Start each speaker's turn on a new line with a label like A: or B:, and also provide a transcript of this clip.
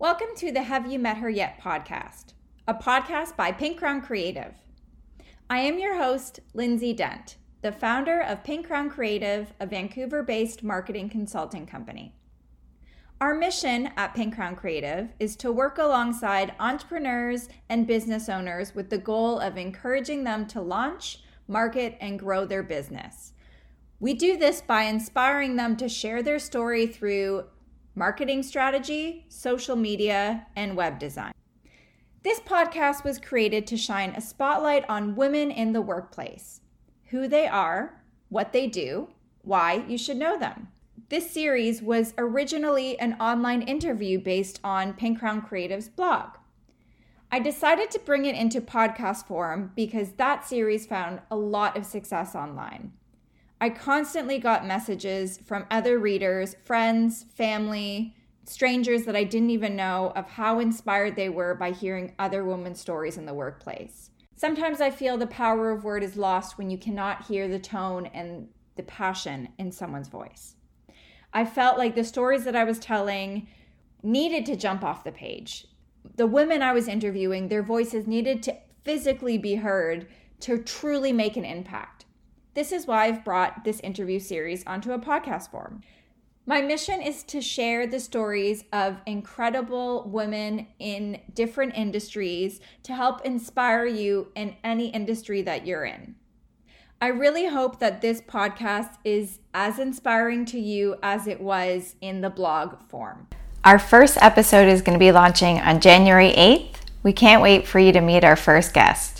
A: Welcome to the Have You Met Her Yet podcast, a podcast by Pink Crown Creative. I am your host, Lindsay Dent, the founder of Pink Crown Creative, a Vancouver based marketing consulting company. Our mission at Pink Crown Creative is to work alongside entrepreneurs and business owners with the goal of encouraging them to launch, market, and grow their business. We do this by inspiring them to share their story through marketing strategy, social media, and web design. This podcast was created to shine a spotlight on women in the workplace who they are, what they do, why you should know them. This series was originally an online interview based on Pink Crown Creative's blog. I decided to bring it into podcast form because that series found a lot of success online. I constantly got messages from other readers, friends, family, strangers that I didn't even know of how inspired they were by hearing other women's stories in the workplace. Sometimes I feel the power of word is lost when you cannot hear the tone and the passion in someone's voice. I felt like the stories that I was telling needed to jump off the page. The women I was interviewing, their voices needed to physically be heard to truly make an impact. This is why I've brought this interview series onto a podcast form. My mission is to share the stories of incredible women in different industries to help inspire you in any industry that you're in. I really hope that this podcast is as inspiring to you as it was in the blog form. Our first episode is going to be launching on January 8th. We can't wait for you to meet our first guest.